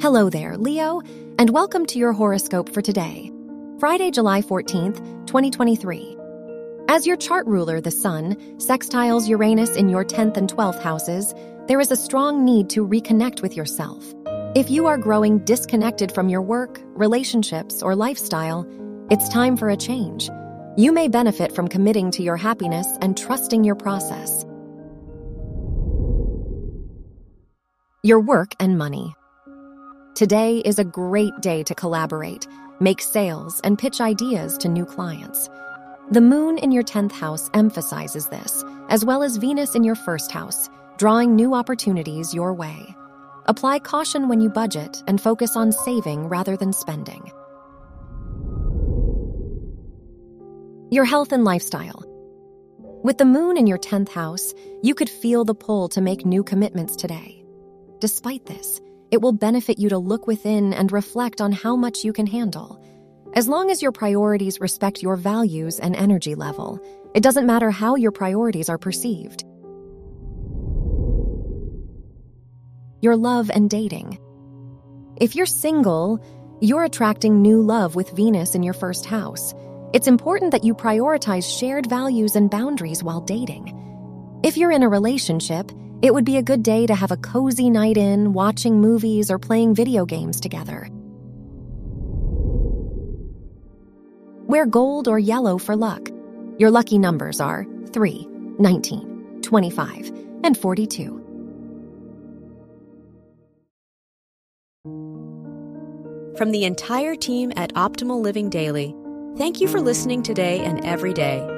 Hello there, Leo, and welcome to your horoscope for today, Friday, July 14th, 2023. As your chart ruler, the Sun, sextiles Uranus in your 10th and 12th houses, there is a strong need to reconnect with yourself. If you are growing disconnected from your work, relationships, or lifestyle, it's time for a change. You may benefit from committing to your happiness and trusting your process. Your work and money. Today is a great day to collaborate, make sales, and pitch ideas to new clients. The moon in your 10th house emphasizes this, as well as Venus in your first house, drawing new opportunities your way. Apply caution when you budget and focus on saving rather than spending. Your health and lifestyle. With the moon in your 10th house, you could feel the pull to make new commitments today. Despite this, it will benefit you to look within and reflect on how much you can handle. As long as your priorities respect your values and energy level, it doesn't matter how your priorities are perceived. Your love and dating. If you're single, you're attracting new love with Venus in your first house. It's important that you prioritize shared values and boundaries while dating. If you're in a relationship, it would be a good day to have a cozy night in, watching movies, or playing video games together. Wear gold or yellow for luck. Your lucky numbers are 3, 19, 25, and 42. From the entire team at Optimal Living Daily, thank you for listening today and every day